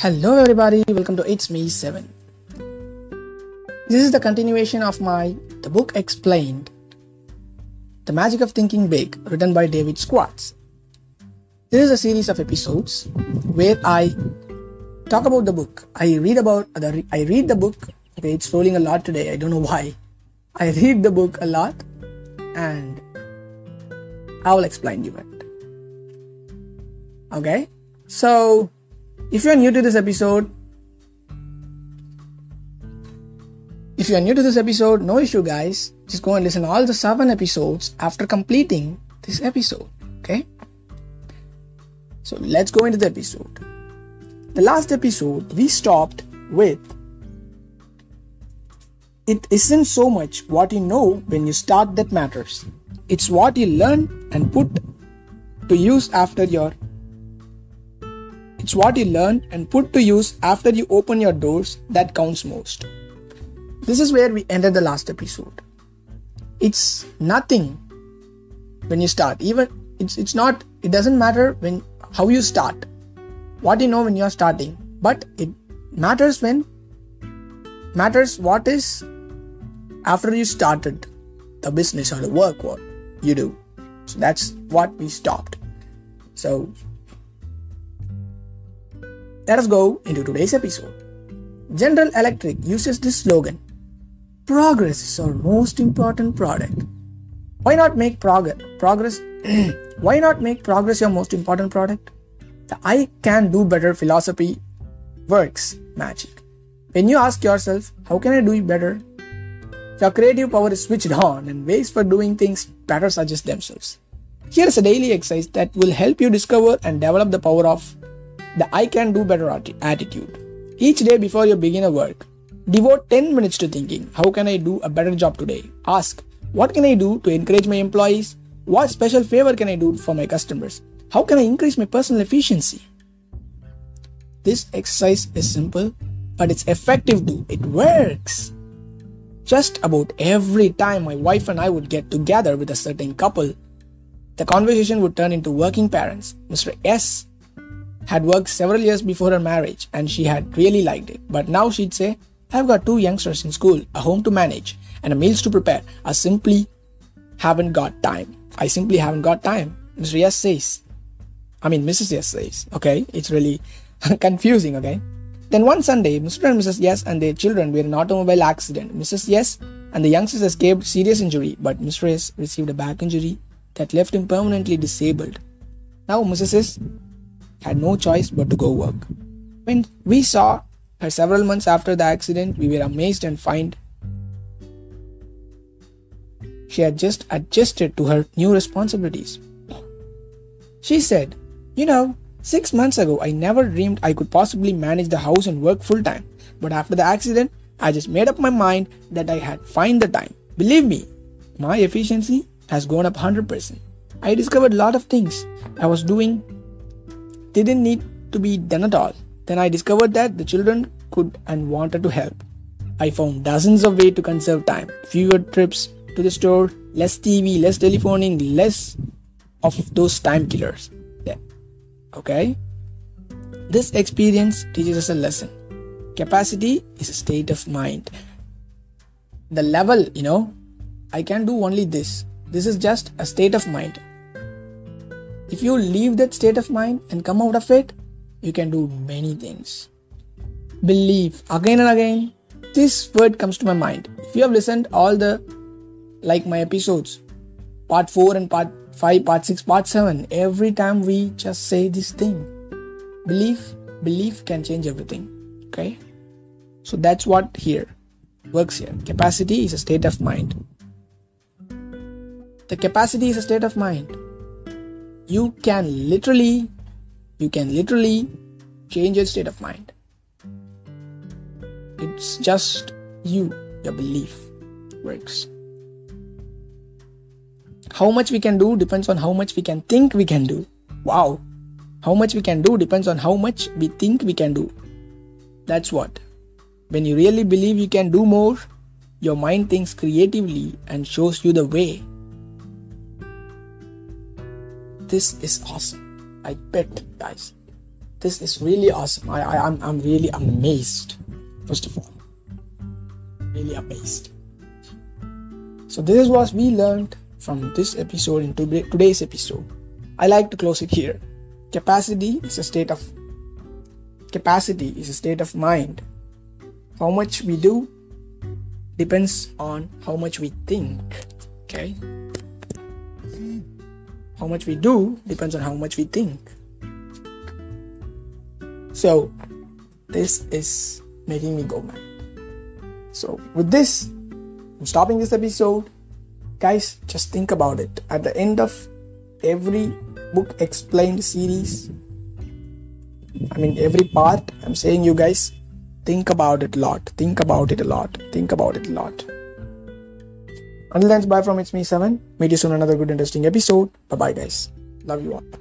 Hello, everybody. Welcome to It's Me 7. This is the continuation of my The Book Explained The Magic of Thinking Big, written by David Schwartz. This is a series of episodes where I talk about the book. I read about the I read the book. Okay, it's rolling a lot today. I don't know why. I read the book a lot and I will explain you it. Okay? So if you are new to this episode, if you are new to this episode, no issue, guys. Just go and listen all the seven episodes after completing this episode. Okay. So let's go into the episode. The last episode we stopped with it isn't so much what you know when you start that matters. It's what you learn and put to use after your it's what you learn and put to use after you open your doors that counts most. This is where we ended the last episode. It's nothing when you start. Even it's it's not it doesn't matter when how you start. What you know when you're starting, but it matters when matters what is after you started the business or the work what you do. So that's what we stopped. So let us go into today's episode. General Electric uses this slogan Progress is our most important product. Why not make prog- progress? why not make progress your most important product? The I can do better philosophy works magic. When you ask yourself, How can I do it better? Your creative power is switched on and ways for doing things better suggest themselves. Here is a daily exercise that will help you discover and develop the power of the I can do better attitude. Each day before you begin a work, devote 10 minutes to thinking how can I do a better job today? Ask what can I do to encourage my employees? What special favor can I do for my customers? How can I increase my personal efficiency? This exercise is simple, but it's effective too. It works. Just about every time my wife and I would get together with a certain couple, the conversation would turn into working parents. Mr. S had worked several years before her marriage and she had really liked it. But now she'd say, I've got two youngsters in school, a home to manage, and a meals to prepare. I simply haven't got time. I simply haven't got time. Mr. Yes says. I mean, Mrs. Yes says. Okay, it's really confusing, okay? Then one Sunday, Mr. and Mrs. Yes and their children were in an automobile accident. Mrs. Yes and the youngsters escaped serious injury, but Mr. Yes received a back injury that left him permanently disabled. Now, Mrs. S had no choice but to go work. When we saw her several months after the accident, we were amazed and find she had just adjusted to her new responsibilities. She said, You know, six months ago I never dreamed I could possibly manage the house and work full time. But after the accident, I just made up my mind that I had find the time. Believe me, my efficiency has gone up 100%. I discovered a lot of things I was doing didn't need to be done at all. Then I discovered that the children could and wanted to help. I found dozens of ways to conserve time. Fewer trips to the store, less TV, less telephoning, less of those time killers. Yeah. Okay? This experience teaches us a lesson. Capacity is a state of mind. The level, you know, I can do only this. This is just a state of mind. If you leave that state of mind and come out of it, you can do many things. Believe again and again. This word comes to my mind. If you have listened all the like my episodes, part 4 and part 5, part 6, part 7, every time we just say this thing. Belief, belief can change everything. Okay? So that's what here works here. Capacity is a state of mind. The capacity is a state of mind you can literally you can literally change your state of mind. It's just you your belief works. How much we can do depends on how much we can think we can do. Wow. How much we can do depends on how much we think we can do. That's what. When you really believe you can do more your mind thinks creatively and shows you the way this is awesome. I bet, guys. this is really awesome. I, I I'm I'm really amazed. First of all, really amazed. So this is what we learned from this episode into today's episode. I like to close it here. Capacity is a state of capacity is a state of mind. How much we do depends on how much we think. Okay? How much we do depends on how much we think. So, this is making me go mad. So, with this, I'm stopping this episode. Guys, just think about it. At the end of every book explained series, I mean, every part, I'm saying you guys Think about it a lot. Think about it a lot. Think about it a lot. Until then, bye from it's me, Seven. Meet you soon another good interesting episode. Bye bye, guys. Love you all.